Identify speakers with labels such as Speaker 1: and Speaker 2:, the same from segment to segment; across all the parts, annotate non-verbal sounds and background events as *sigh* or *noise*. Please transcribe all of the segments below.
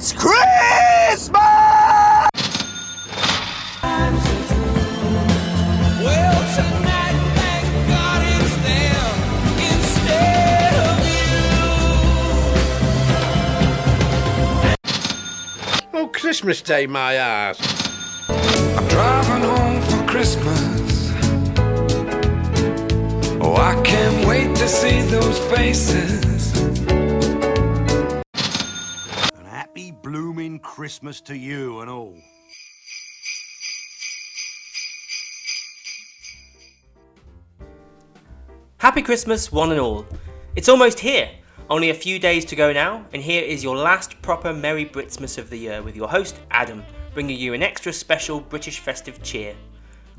Speaker 1: It's Christmas!
Speaker 2: Well, tonight, thank God it's them instead of you.
Speaker 3: Oh, Christmas Day, my ass.
Speaker 4: I'm driving home for Christmas. Oh, I can't wait to see those faces.
Speaker 1: Christmas to you and all.
Speaker 5: Happy Christmas, one and all. It's almost here. Only a few days to go now, and here is your last proper Merry Britsmas of the year with your host, Adam, bringing you an extra special British festive cheer.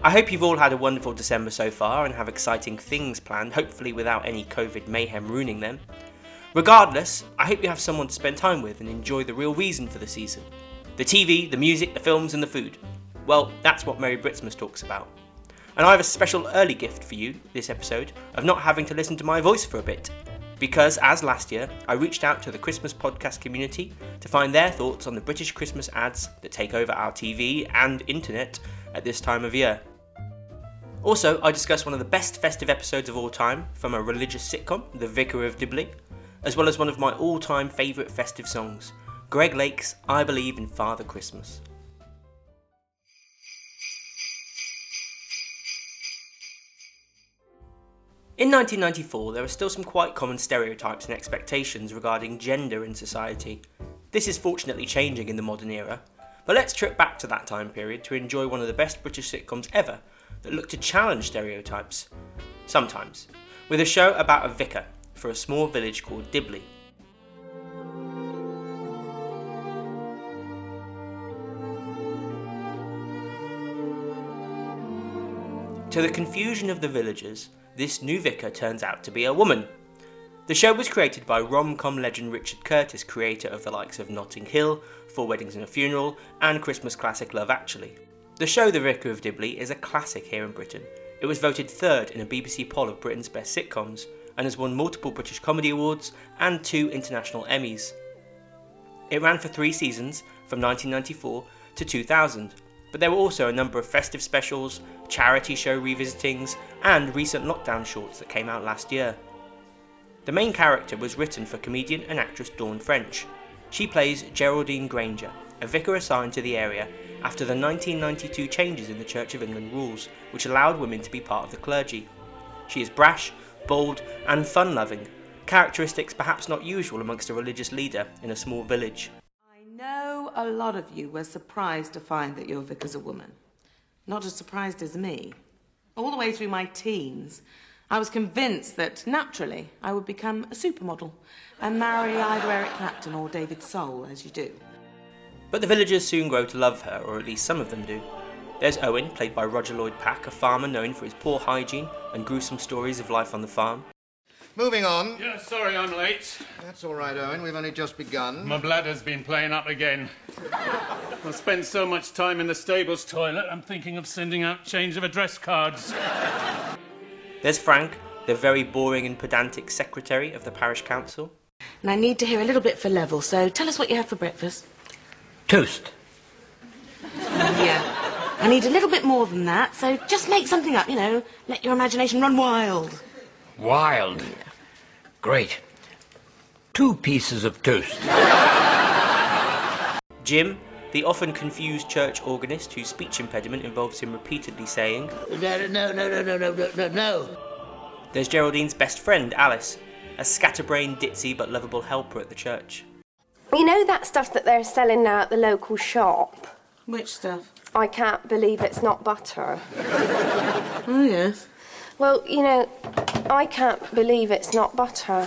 Speaker 5: I hope you've all had a wonderful December so far and have exciting things planned, hopefully without any COVID mayhem ruining them. Regardless, I hope you have someone to spend time with and enjoy the real reason for the season the TV, the music, the films, and the food. Well, that's what Merry Britsmas talks about. And I have a special early gift for you this episode of not having to listen to my voice for a bit. Because, as last year, I reached out to the Christmas podcast community to find their thoughts on the British Christmas ads that take over our TV and internet at this time of year. Also, I discuss one of the best festive episodes of all time from a religious sitcom, The Vicar of Dibley, as well as one of my all time favourite festive songs, Greg Lake's I Believe in Father Christmas. In 1994, there are still some quite common stereotypes and expectations regarding gender in society. This is fortunately changing in the modern era, but let's trip back to that time period to enjoy one of the best British sitcoms ever that look to challenge stereotypes. Sometimes, with a show about a vicar for a small village called Dibley. To the confusion of the villagers, this new vicar turns out to be a woman. The show was created by rom com legend Richard Curtis, creator of the likes of Notting Hill, Four Weddings and a Funeral, and Christmas classic Love Actually. The show The Vicar of Dibley is a classic here in Britain. It was voted third in a BBC poll of Britain's best sitcoms and has won multiple British Comedy Awards and two international Emmys. It ran for three seasons from 1994 to 2000, but there were also a number of festive specials, charity show revisitings, and recent lockdown shorts that came out last year. The main character was written for comedian and actress Dawn French. She plays Geraldine Granger, a vicar assigned to the area after the 1992 changes in the Church of England rules, which allowed women to be part of the clergy. She is brash, bold, and fun loving, characteristics perhaps not usual amongst a religious leader in a small village.
Speaker 6: A lot of you were surprised to find that your vicar's a woman. Not as surprised as me. All the way through my teens, I was convinced that naturally I would become a supermodel and marry either Eric Clapton or David Soul, as you do.
Speaker 5: But the villagers soon grow to love her, or at least some of them do. There's Owen, played by Roger Lloyd Pack, a farmer known for his poor hygiene and gruesome stories of life on the farm.
Speaker 7: Moving on.
Speaker 8: Yeah, sorry I'm late.
Speaker 7: That's all right, Owen. We've only just begun.
Speaker 8: My bladder's been playing up again. I've spent so much time in the stables toilet, I'm thinking of sending out change of address cards.
Speaker 5: There's Frank, the very boring and pedantic secretary of the parish council.
Speaker 6: And I need to hear a little bit for level, so tell us what you had for breakfast.
Speaker 9: Toast. *laughs*
Speaker 6: Yeah. I need a little bit more than that, so just make something up, you know. Let your imagination run wild.
Speaker 9: Wild. Great. Two pieces of toast.
Speaker 5: Jim, the often confused church organist whose speech impediment involves him repeatedly saying,
Speaker 9: No, no, no, no, no, no, no, no, no.
Speaker 5: There's Geraldine's best friend, Alice, a scatterbrained, ditzy but lovable helper at the church.
Speaker 10: You know that stuff that they're selling now at the local shop?
Speaker 6: Which stuff?
Speaker 10: I can't believe it's not butter.
Speaker 6: Oh, yes.
Speaker 10: Well, you know, I can't believe it's not butter.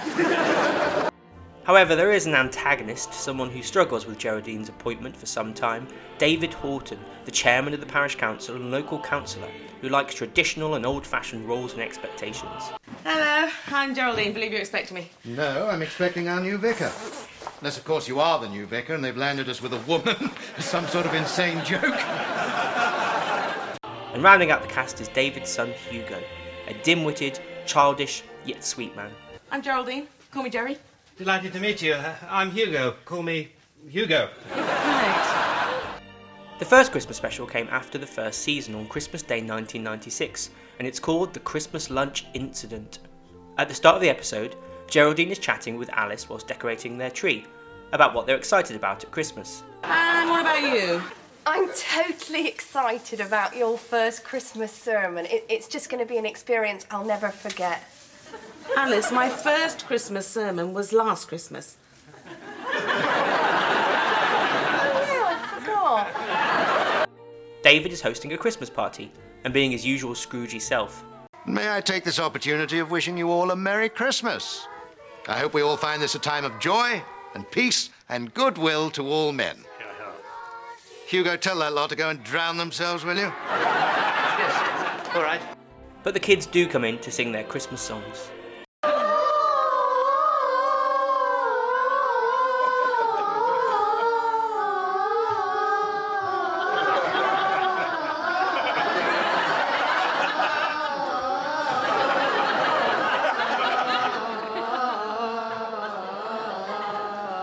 Speaker 5: However, there is an antagonist, someone who struggles with Geraldine's appointment for some time, David Horton, the chairman of the parish council and local councillor, who likes traditional and old fashioned roles and expectations.
Speaker 6: Hello, I'm Geraldine. Believe you're expecting me.
Speaker 7: No, I'm expecting our new vicar. Unless, of course, you are the new vicar and they've landed us with a woman. *laughs* Some sort of insane joke.
Speaker 5: And rounding out the cast is David's son Hugo, a dim witted, childish, yet sweet man.
Speaker 6: I'm Geraldine. Call me Jerry.
Speaker 11: Delighted to meet you. I'm Hugo. Call me Hugo.
Speaker 5: The first Christmas special came after the first season on Christmas Day 1996, and it's called The Christmas Lunch Incident. At the start of the episode, Geraldine is chatting with Alice whilst decorating their tree about what they're excited about at Christmas.
Speaker 6: And what about you?
Speaker 10: I'm totally excited about your first Christmas sermon. It, it's just going to be an experience I'll never forget.
Speaker 6: Alice, my first Christmas sermon was last Christmas.
Speaker 10: Oh, yeah, I forgot.
Speaker 5: David is hosting a Christmas party and being his usual Scroogey self.
Speaker 7: May I take this opportunity of wishing you all a Merry Christmas? I hope we all find this a time of joy and peace and goodwill to all men. Hugo, tell that lot to go and drown themselves, will you?
Speaker 11: yes, All right.
Speaker 5: But the kids do come in to sing their Christmas songs.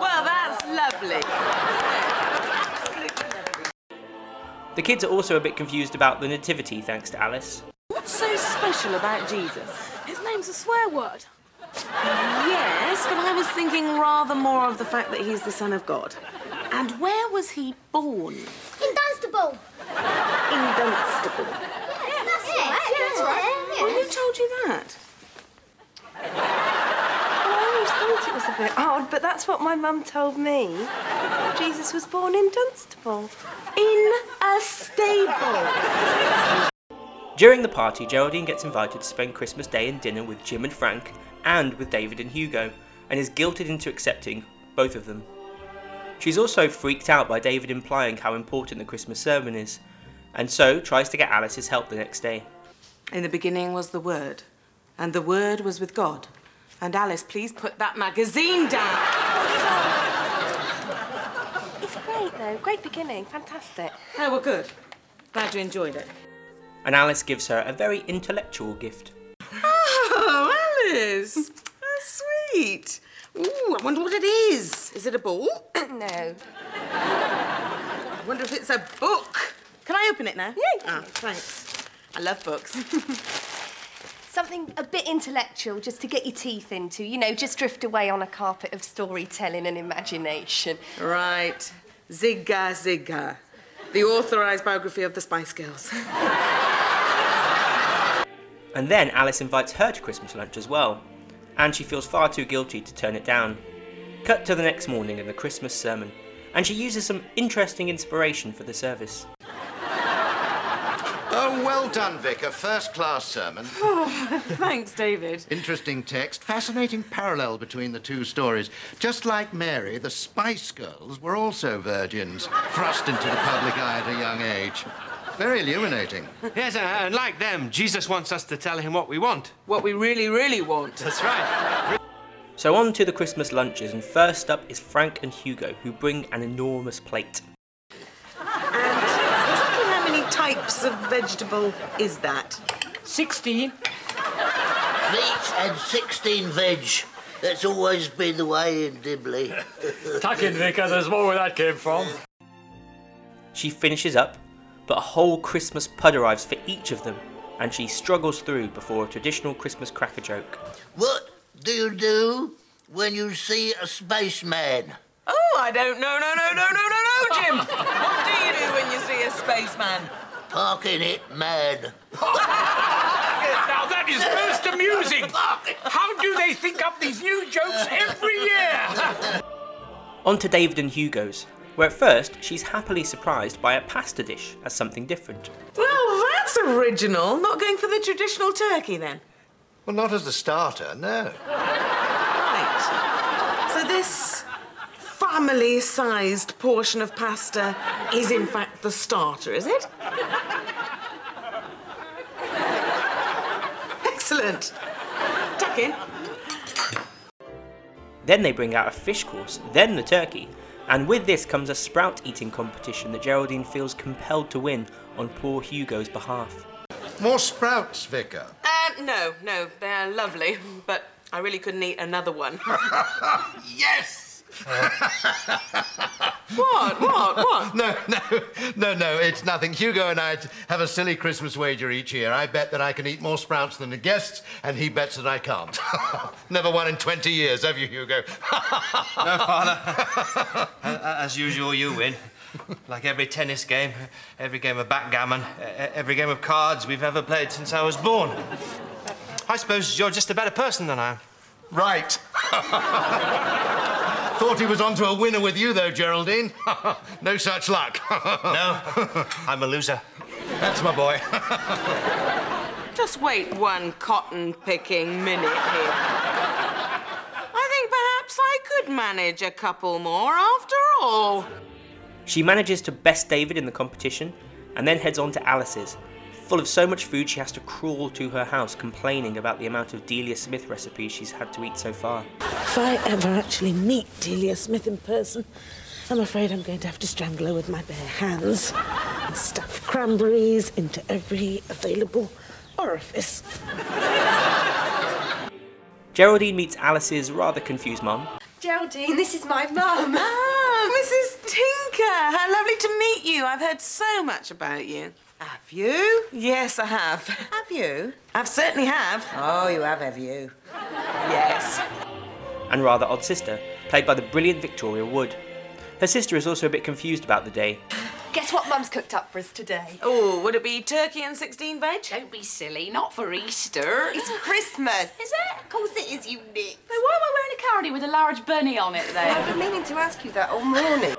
Speaker 6: Well, that's lovely.
Speaker 5: The kids are also a bit confused about the nativity thanks to Alice.
Speaker 6: What's so special about Jesus?
Speaker 12: His name's a swear word.
Speaker 6: Yes, but I was thinking rather more of the fact that he's the Son of God. And where was he born?
Speaker 12: In Dunstable.
Speaker 6: In Dunstable.
Speaker 12: Yeah, that's right. Yeah, that's right.
Speaker 6: Well, who told you that?
Speaker 10: I always thought it was a bit odd, oh, but that's what my mum told me. Jesus was born in Dunstable.
Speaker 6: In a stable.
Speaker 5: During the party, Geraldine gets invited to spend Christmas Day and dinner with Jim and Frank and with David and Hugo, and is guilted into accepting both of them. She's also freaked out by David implying how important the Christmas sermon is, and so tries to get Alice's help the next day.
Speaker 6: In the beginning was the Word, and the Word was with God. And Alice, please put that magazine down.
Speaker 10: It's great, though. Great beginning. Fantastic.
Speaker 6: Oh, well, good. Glad you enjoyed it.
Speaker 5: And Alice gives her a very intellectual gift.
Speaker 6: Oh, Alice. How sweet. Ooh, I wonder what it is. Is it a ball? *clears throat*
Speaker 10: no.
Speaker 6: I wonder if it's a book. Can I open it now?
Speaker 10: Yeah.
Speaker 6: Ah, thanks. I love books. *laughs*
Speaker 10: Something a bit intellectual just to get your teeth into. You know, just drift away on a carpet of storytelling and imagination.
Speaker 6: right. Zigga Zigga. The authorised biography of the Spice Girls. *laughs*
Speaker 5: And then Alice invites her to Christmas lunch as well, and she feels far too guilty to turn it down. Cut to the next morning and the Christmas sermon, and she uses some interesting inspiration for the service.
Speaker 7: Oh, well done, Vicar. First class sermon. *sighs*
Speaker 6: Oh, thanks, David.
Speaker 7: Interesting text. Fascinating parallel between the two stories. Just like Mary, the Spice Girls were also virgins, thrust into the public eye at a young age. Very illuminating.
Speaker 11: Yes, uh, and like them, Jesus wants us to tell him what we want.
Speaker 6: What we really, really want.
Speaker 11: That's right.
Speaker 5: So on to the Christmas lunches, and first up is Frank and Hugo, who bring an enormous plate.
Speaker 6: Exactly how many types of vegetable is that?
Speaker 9: 16. Meat and 16 veg. That's always been the way in Dibley. *laughs*
Speaker 13: Tuck in, Vicar, there's more where that came from.
Speaker 5: She finishes up, but a whole Christmas pud arrives for each of them, and she struggles through before a traditional Christmas cracker joke.
Speaker 9: What do you do when you see a spaceman?
Speaker 6: Oh, I don't know, no, no, no, no, no, no, Jim. what do you do when you see a spaceman?
Speaker 9: Park in it, man.
Speaker 13: Now that is most amusing. How do they think up these new jokes every year?
Speaker 5: On to David and Hugo's, where at first she's happily surprised by a pasta dish as something different.
Speaker 6: Well, that's original. Not going for the traditional turkey then.
Speaker 7: Well, not as the starter, no.
Speaker 6: Right. So this family-sized portion of pasta is in fact the starter, is it? Excellent. Tuck in.
Speaker 5: Then they bring out a fish course, then the turkey, and with this comes a sprout eating competition that Geraldine feels compelled to win on poor Hugo's behalf.
Speaker 7: More sprouts, Vicar.
Speaker 6: Uh, no, no, they're lovely, *laughs* but I really couldn't eat another one. *laughs*
Speaker 7: yes!
Speaker 6: What? What? What? *laughs*
Speaker 7: No, no, no, no, it's nothing. Hugo and I have a silly Christmas wager each year. I bet that I can eat more sprouts than the guests, and he bets that I can't. *laughs* Never won in 20 years, have you, Hugo? *laughs*
Speaker 11: No, Father. As usual, you win. Like every tennis game, every game of backgammon, every game of cards we've ever played since I was born. I suppose you're just a better person than I am.
Speaker 7: Right. Thought he was onto a winner with you, though, Geraldine. *laughs* no such luck. *laughs*
Speaker 11: no, I'm a loser.
Speaker 7: That's my boy. *laughs*
Speaker 6: Just wait one cotton picking minute here. I think perhaps I could manage a couple more after all.
Speaker 5: She manages to best David in the competition and then heads on to Alice's. Full of so much food, she has to crawl to her house complaining about the amount of Delia Smith recipes she's had to eat so far.
Speaker 14: If I ever actually meet Delia Smith in person, I'm afraid I'm going to have to strangle her with my bare hands and stuff cranberries into every available orifice.
Speaker 5: Geraldine meets Alice's rather confused mum.
Speaker 10: Geraldine, this is my mum.
Speaker 6: Ah, Mrs. Tinker, how lovely to meet you. I've heard so much about you.
Speaker 15: Have you?
Speaker 6: Yes, I have.
Speaker 15: Have you?
Speaker 6: I've certainly have.
Speaker 15: Oh, you have, have you?
Speaker 6: Yes.
Speaker 5: and rather odd sister, played by the brilliant Victoria Wood. Her sister is also a bit confused about the day.
Speaker 10: Guess what Mum's cooked up for us today?
Speaker 6: Oh, would it be turkey and 16 veg?
Speaker 16: Don't be silly, not for Easter.
Speaker 10: It's Christmas.
Speaker 16: Is it?
Speaker 10: Of course it is, you but
Speaker 16: Why am I wearing a cardi with a large bunny on it then?
Speaker 10: I've
Speaker 16: then?
Speaker 10: been meaning to ask you that all morning.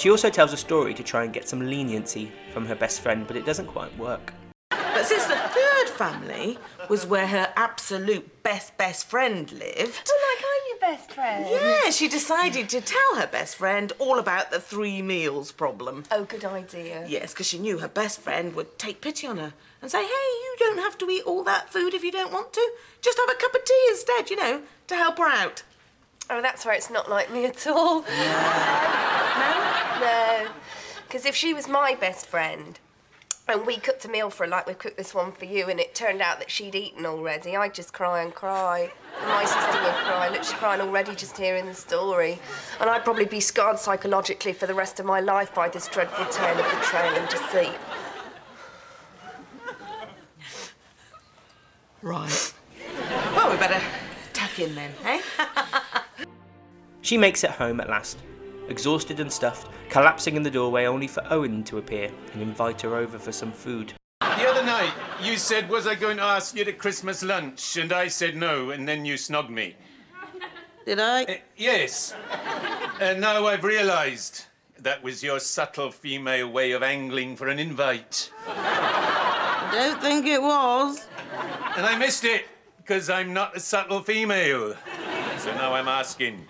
Speaker 5: She also tells a story to try and get some leniency from her best friend, but it doesn't quite work.
Speaker 6: But since the third family was where her absolute best best friend lived,
Speaker 10: Oh, like I'm your best friend.
Speaker 6: yeah, she decided to tell her best friend all about the three meals problem.
Speaker 10: Oh, good idea.
Speaker 6: Yes, because she knew her best friend would take pity on her and say, hey, you don't have to eat all that food if you don't want to. Just have a cup of tea instead, you know, to help her out.
Speaker 10: Oh, that's where it's not like me at all. No? No. Because if she was my best friend and we cooked a meal for her like we cooked this one for you and it turned out that she'd eaten already, I'd just cry and cry. And my sister would cry, look, she's crying already just hearing the story. And I'd probably be scarred psychologically for the rest of my life by this dreadful tale of betrayal and deceit.
Speaker 6: Right. Well, we better tuck in then, eh? *laughs*
Speaker 5: She makes it home at last, exhausted and stuffed, collapsing in the doorway only for Owen to appear and invite her over for some food.
Speaker 8: The other night, you said, Was I going to ask you to Christmas lunch? And I said no, and then you snogged me.
Speaker 6: Did I?
Speaker 8: Uh, yes. and now I've realised that was your subtle female way of angling for an invite.
Speaker 6: I Don't think it was.
Speaker 8: And I missed it, because I'm not a subtle female. So now I'm asking,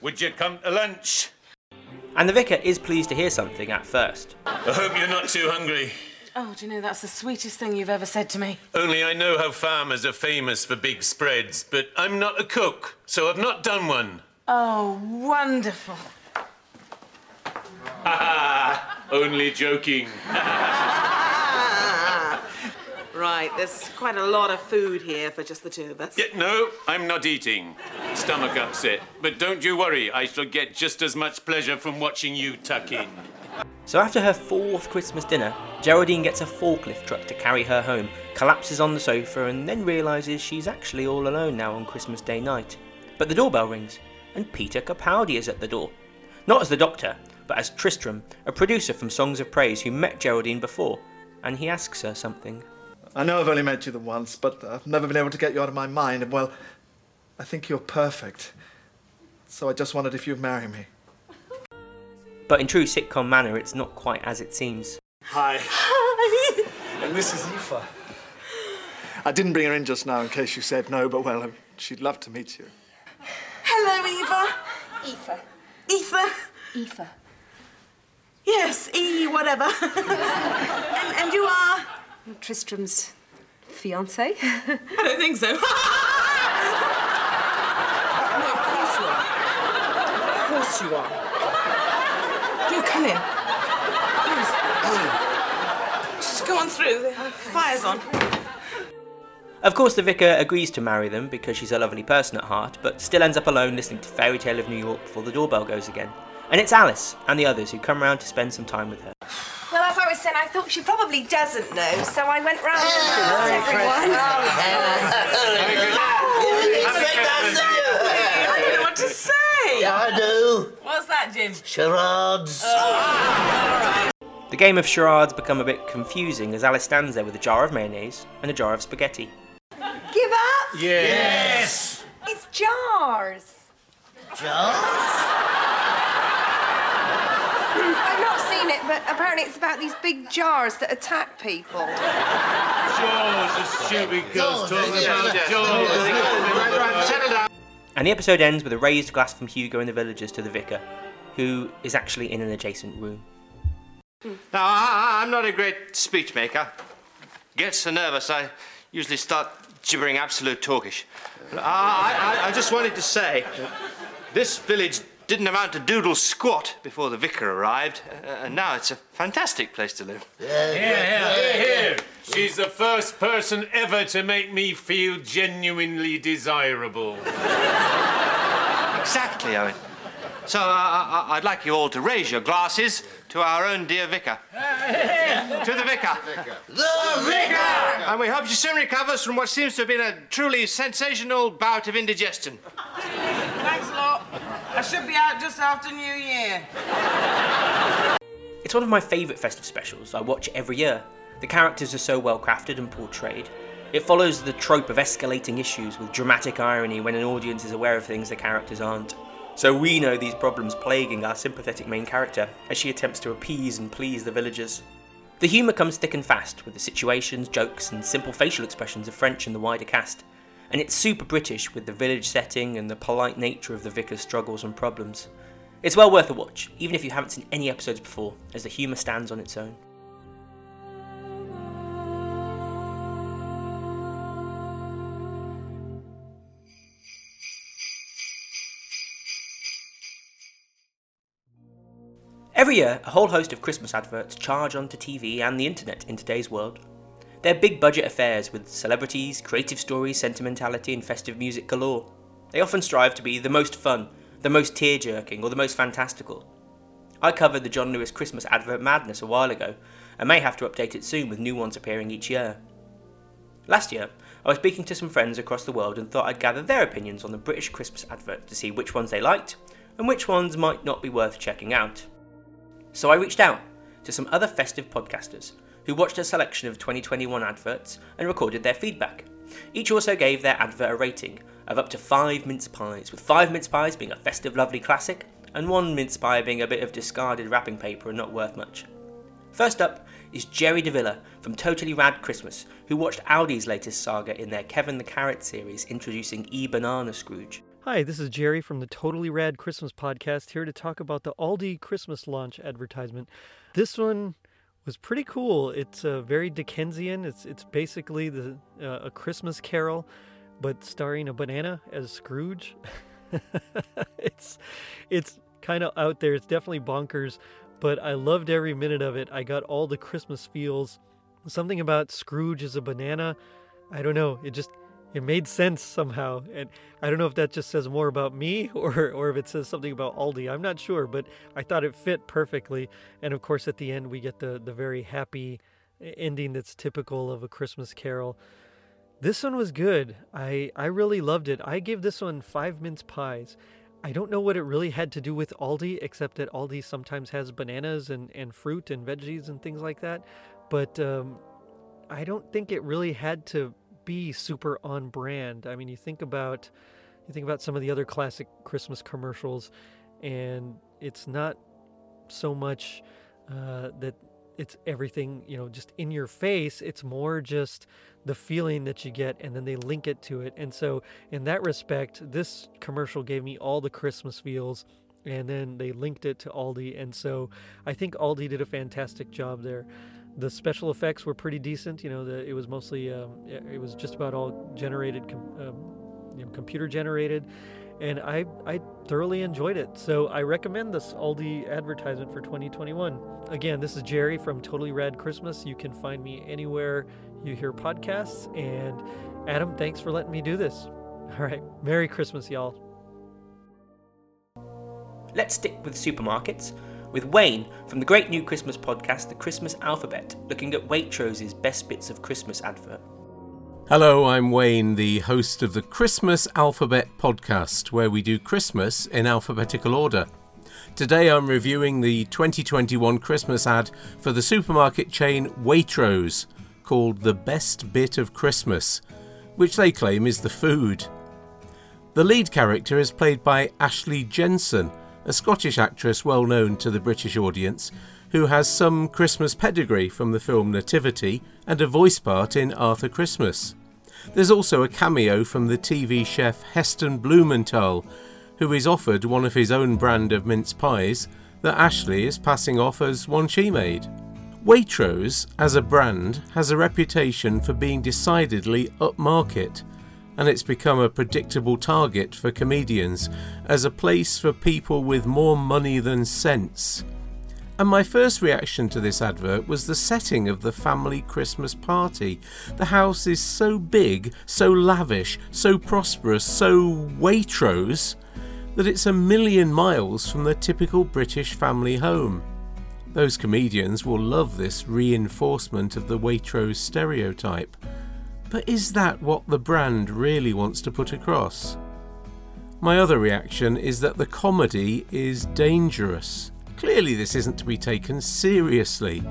Speaker 8: would you come to lunch?
Speaker 5: And the vicar is pleased to hear something at first.
Speaker 8: I hope you're not too hungry.
Speaker 6: Oh, do you know, that's the sweetest thing you've ever said to me.
Speaker 8: Only I know how farmers are famous for big spreads, but I'm not a cook, so I've not done one.
Speaker 6: Oh, wonderful.
Speaker 8: Ha Only joking. *laughs*
Speaker 6: Right, there's quite a lot of food here for just the two of us.
Speaker 8: Yeah, no, I'm not eating. Stomach upset. But don't you worry, I shall get just as much pleasure from watching you tuck in.
Speaker 5: So after her fourth Christmas dinner, Geraldine gets a forklift truck to carry her home, collapses on the sofa, and then realises she's actually all alone now on Christmas Day night. But the doorbell rings, and Peter Capaldi is at the door. Not as the doctor, but as Tristram, a producer from Songs of Praise who met Geraldine before, and he asks her something.
Speaker 17: I know I've only met you the once, but I've never been able to get you out of my mind, and well, I think you're perfect. So I just wondered if you'd marry me.
Speaker 5: But in true sitcom manner, it's not quite as it seems.
Speaker 17: Hi.
Speaker 6: Hi.
Speaker 17: And this is Aoife. I didn't bring her in just now in case you said no, but well, she'd love to meet you.
Speaker 6: Hello, Eva.
Speaker 10: Aoife.
Speaker 6: Ether.
Speaker 10: Aoife.
Speaker 6: Yes, E, whatever. *laughs* and, and you are?
Speaker 10: Tristram's fiance. *laughs*
Speaker 6: I don't think so. *laughs* no, of course you are. Of course you are. Do come in. Please. Just go on through. The fire's on.
Speaker 5: Of course, the vicar agrees to marry them because she's a lovely person at heart, but still ends up alone listening to Fairy Tale of New York before the doorbell goes again. And it's Alice and the others who come round to spend some time with her.
Speaker 10: Well, as I was saying, I thought she probably doesn't know, so I went round and oh, asked everyone.
Speaker 6: Oh, *laughs* I don't know what to say.
Speaker 9: I do.
Speaker 6: What's that, Jim?
Speaker 9: Charades.
Speaker 5: Oh, the game of charades become a bit confusing as Alice stands there with a jar of mayonnaise and a jar of spaghetti.
Speaker 10: Give up?
Speaker 8: Yes.
Speaker 10: It's jars. I've not seen it, but apparently it's about these big jars that attack people.
Speaker 8: Jaws, the stupid girls talking about Jaws.
Speaker 5: And the episode ends with a raised glass from Hugo and the villagers to the vicar, who is actually in an adjacent room.
Speaker 11: Now, I, I'm not a great speech maker. Get so nervous, I usually start gibbering absolute talkish. I, I, I just wanted to say this village didn't amount to doodle squat before the vicar arrived, uh, and now it's a fantastic place to live.
Speaker 8: Hear, hear, hear. She's the first person ever to make me feel genuinely desirable.
Speaker 11: Exactly, Owen. So uh, I, I'd like you all to raise your glasses to our own dear vicar. to the vicar.
Speaker 9: The vicar!
Speaker 11: And we hope she soon recovers from what seems to have been a truly sensational bout of indigestion.
Speaker 6: I should be out just after New Year.
Speaker 5: It's one of my favourite festive specials. I watch every year. The characters are so well crafted and portrayed. It follows the trope of escalating issues with dramatic irony when an audience is aware of things the characters aren't. So we know these problems plaguing our sympathetic main character as she attempts to appease and please the villagers. The humour comes thick and fast with the situations, jokes, and simple facial expressions of French and the wider cast. And it's super British with the village setting and the polite nature of the vicar's struggles and problems. It's well worth a watch, even if you haven't seen any episodes before, as the humour stands on its own. Every year, a whole host of Christmas adverts charge onto TV and the internet in today's world. They're big budget affairs with celebrities, creative stories, sentimentality, and festive music galore. They often strive to be the most fun, the most tear jerking, or the most fantastical. I covered the John Lewis Christmas advert madness a while ago, and may have to update it soon with new ones appearing each year. Last year, I was speaking to some friends across the world and thought I'd gather their opinions on the British Christmas advert to see which ones they liked and which ones might not be worth checking out. So I reached out to some other festive podcasters who watched a selection of 2021 adverts and recorded their feedback. Each also gave their advert a rating of up to 5 mince pies, with 5 mince pies being a festive lovely classic and 1 mince pie being a bit of discarded wrapping paper and not worth much. First up is Jerry DeVilla from Totally Rad Christmas, who watched Aldi's latest saga in their Kevin the Carrot series introducing E Banana Scrooge.
Speaker 18: Hi, this is Jerry from the Totally Rad Christmas podcast here to talk about the Aldi Christmas launch advertisement. This one was pretty cool. It's uh, very Dickensian. It's it's basically the uh, a Christmas Carol, but starring a banana as Scrooge. *laughs* it's it's kind of out there. It's definitely bonkers, but I loved every minute of it. I got all the Christmas feels. Something about Scrooge as a banana. I don't know. It just it made sense somehow and i don't know if that just says more about me *laughs* or or if it says something about aldi i'm not sure but i thought it fit perfectly and of course at the end we get the the very happy ending that's typical of a christmas carol. This one was good. I i really loved it. I gave this one five mince pies. I don't know what it really had to do with Aldi, except that Aldi sometimes has bananas and, and fruit and veggies and things like that. But um, I don't think it really had to be super on brand. I mean, you think about you think about some of the other classic Christmas commercials, and it's not so much uh, that it's everything you know just in your face. It's more just the feeling that you get, and then they link it to it. And so, in that respect, this commercial gave me all the Christmas feels. And then they linked it to Aldi, and so I think Aldi did a fantastic job there the special effects were pretty decent. You know, the, it was mostly um, it was just about all generated, com- um, you know, computer generated, and I I thoroughly enjoyed it. So I recommend this Aldi advertisement for 2021. Again, this is Jerry from Totally Rad Christmas. You can find me anywhere you hear podcasts. And Adam, thanks for letting me do this. *laughs* All right, Merry Christmas, y'all.
Speaker 5: Let's stick with supermarkets with Wayne from the great new Christmas podcast, The Christmas Alphabet, looking at Waitrose's best bits of Christmas advert.
Speaker 3: Hello, I'm Wayne, the host of the Christmas Alphabet podcast, where we do Christmas in alphabetical order. Today I'm reviewing the 2021 Christmas ad for the supermarket chain Waitrose, called The Best Bit of Christmas, which they claim is the food. The lead character is played by Ashley Jensen, a Scottish actress well known to the British audience, who has some Christmas pedigree from the film Nativity and a voice part in Arthur Christmas. There's also a cameo from the TV chef Heston Blumenthal, who is offered one of his own brand of mince pies that Ashley is passing off as one she made. Waitrose, as a brand, has a reputation for being decidedly upmarket, and it's become a predictable target for comedians as a place for people with more money than sense. And my first reaction to this advert was the setting of the family Christmas party. The house is so big, so lavish, so prosperous, so Waitrose, that it's a million miles from the typical British family home. Those comedians will love this reinforcement of the Waitrose stereotype. But is that what the brand really wants to put across? My other reaction is that the comedy is dangerous. Clearly, this isn't to be taken seriously.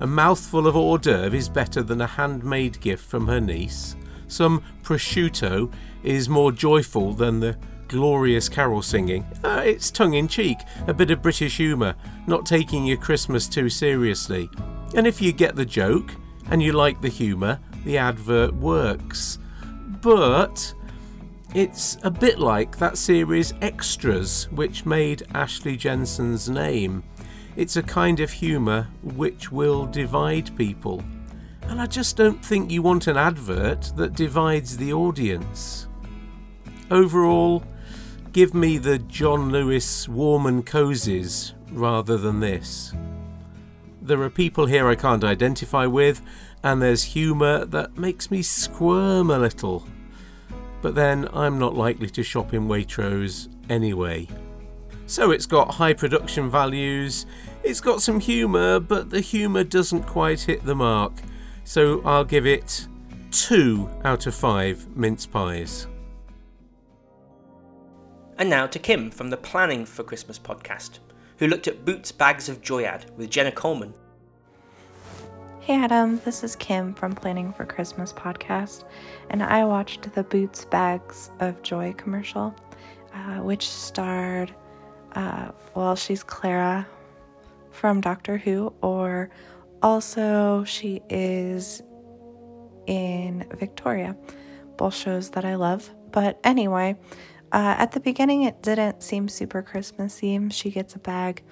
Speaker 3: A mouthful of hors d'oeuvre is better than a handmade gift from her niece. Some prosciutto is more joyful than the glorious carol singing. Uh, it's tongue in cheek, a bit of British humour, not taking your Christmas too seriously. And if you get the joke and you like the humour, the advert works. But it's a bit like that series Extras, which made Ashley Jensen's name. It's a kind of humour which will divide people. And I just don't think you want an advert that divides the audience. Overall, give me the John Lewis warm and cozies rather than this. There are people here I can't identify with, and there's humour that makes me squirm a little but then I'm not likely to shop in Waitrose anyway. So it's got high production values, it's got some humour, but the humour doesn't quite hit the mark, so I'll give it 2 out of 5 mince pies.
Speaker 5: And now to Kim from the Planning for Christmas podcast, who looked at Boots Bags of Joy ad with Jenna Coleman.
Speaker 19: Hey Adam, this is Kim from Planning for Christmas podcast, and I watched the Boots Bags of Joy commercial, uh, which starred, uh, well, she's Clara from Doctor Who, or also she is in Victoria, both shows that I love. But anyway, uh, at the beginning, it didn't seem super Christmassy. She gets a bag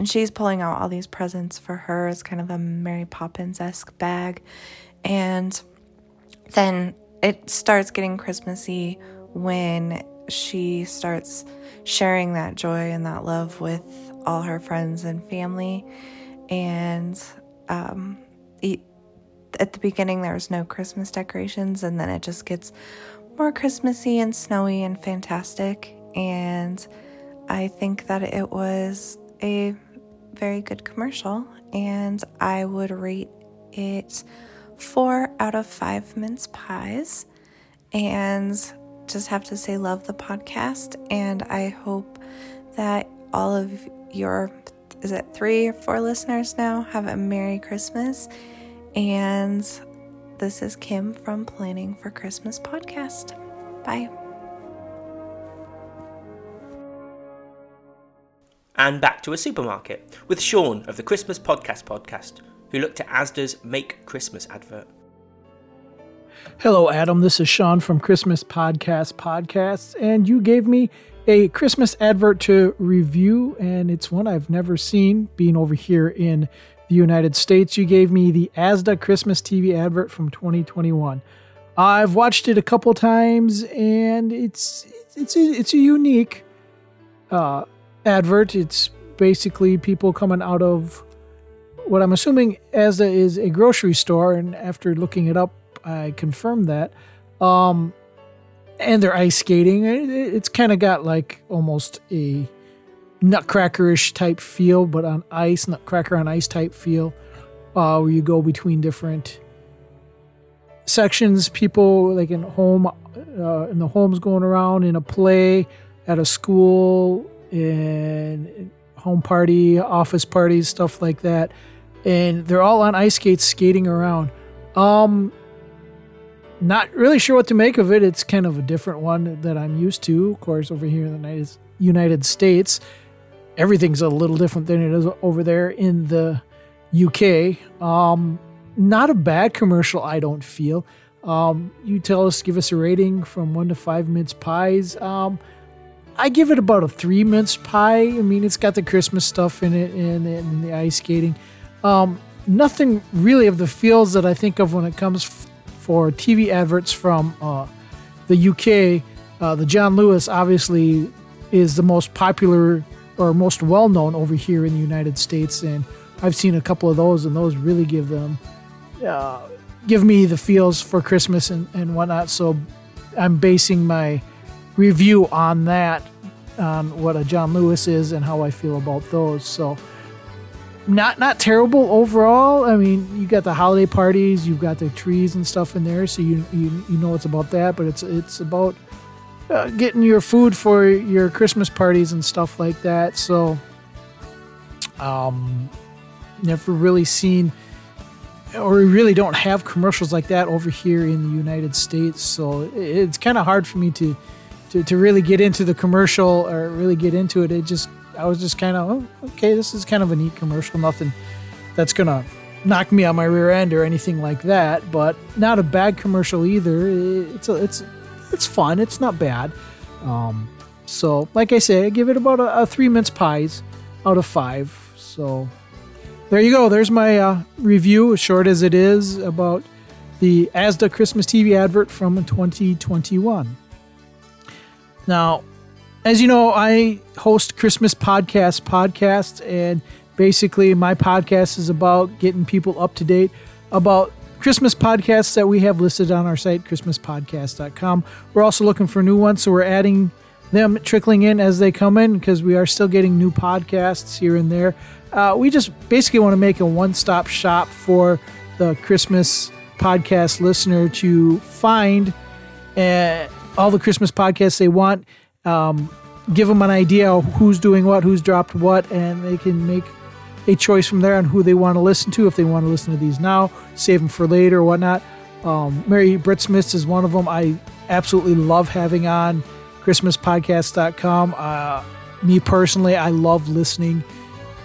Speaker 19: and she's pulling out all these presents for her as kind of a Mary Poppins esque bag. And then it starts getting Christmassy when she starts sharing that joy and that love with all her friends and family. And um, at the beginning, there was no Christmas decorations, and then it just gets more Christmassy and snowy and fantastic. And I think that it was a very good commercial, and I would rate it four out of five mince pies. And just have to say, love the podcast, and I hope that all of your is it three or four listeners now have a Merry Christmas. And this is Kim from Planning for Christmas podcast. Bye.
Speaker 5: And back to a supermarket with Sean of the Christmas Podcast podcast, who looked at Asda's Make Christmas advert.
Speaker 20: Hello, Adam. This is Sean from Christmas Podcast Podcasts, and you gave me a Christmas advert to review, and it's one I've never seen being over here in the United States. You gave me the Asda Christmas TV advert from 2021. I've watched it a couple times, and it's it's it's a unique uh, advert. It's basically people coming out of what I'm assuming Asda is a grocery store, and after looking it up, I confirmed that. Um, and they're ice skating. It's kind of got like almost a nutcrackerish type feel, but on ice, nutcracker on ice type feel, uh, where you go between different sections. People like in home, uh, in the homes going around in a play, at a school, in home party, office parties, stuff like that, and they're all on ice skates skating around. Um, not really sure what to make of it. It's kind of a different one that I'm used to. Of course, over here in the United States, everything's a little different than it is over there in the UK. Um, not a bad commercial, I don't feel. Um, you tell us, give us a rating from one to five mince pies. Um, I give it about a three mince pie. I mean, it's got the Christmas stuff in it and, and the ice skating. Um, nothing really of the feels that I think of when it comes f- for TV adverts from uh, the UK. Uh, the John Lewis obviously is the most popular or most well known over here in the United States, and I've seen a couple of those, and those really give them uh, give me the feels for Christmas and, and whatnot. So I'm basing my review on that, on what a John Lewis is and how I feel about those. So not not terrible overall. I mean, you got the holiday parties, you've got the trees and stuff in there, so you you, you know it's about that. But it's it's about uh, getting your food for your Christmas parties and stuff like that. So, um, never really seen or we really don't have commercials like that over here in the United States. So it's kind of hard for me to, to to really get into the commercial or really get into it. It just I was just kind of oh, okay. This is kind of a neat commercial. Nothing that's gonna knock me on my rear end or anything like that. But not a bad commercial either. It's a, it's it's fun. It's not bad. Um, so like I say, I give it about a, a three mince pies out of five. So there you go. There's my uh, review, as short as it is, about the Asda Christmas TV advert from 2021. Now, as you know, I host Christmas podcast podcasts, and basically my podcast is about getting people up to date about Christmas podcasts that we have listed on our site, christmaspodcast.com. We're also looking for new ones, so we're adding them trickling in as they come in because we are still getting new podcasts here and there. Uh, we just basically want to make a one stop shop for the Christmas podcast listener to find uh, all the Christmas podcasts they want. Um, give them an idea of who's doing what, who's dropped what, and they can make a choice from there on who they want to listen to. If they want to listen to these now, save them for later or whatnot. Um, Merry Britsmas is one of them. I absolutely love having on ChristmasPodcast.com. Uh, me personally, I love listening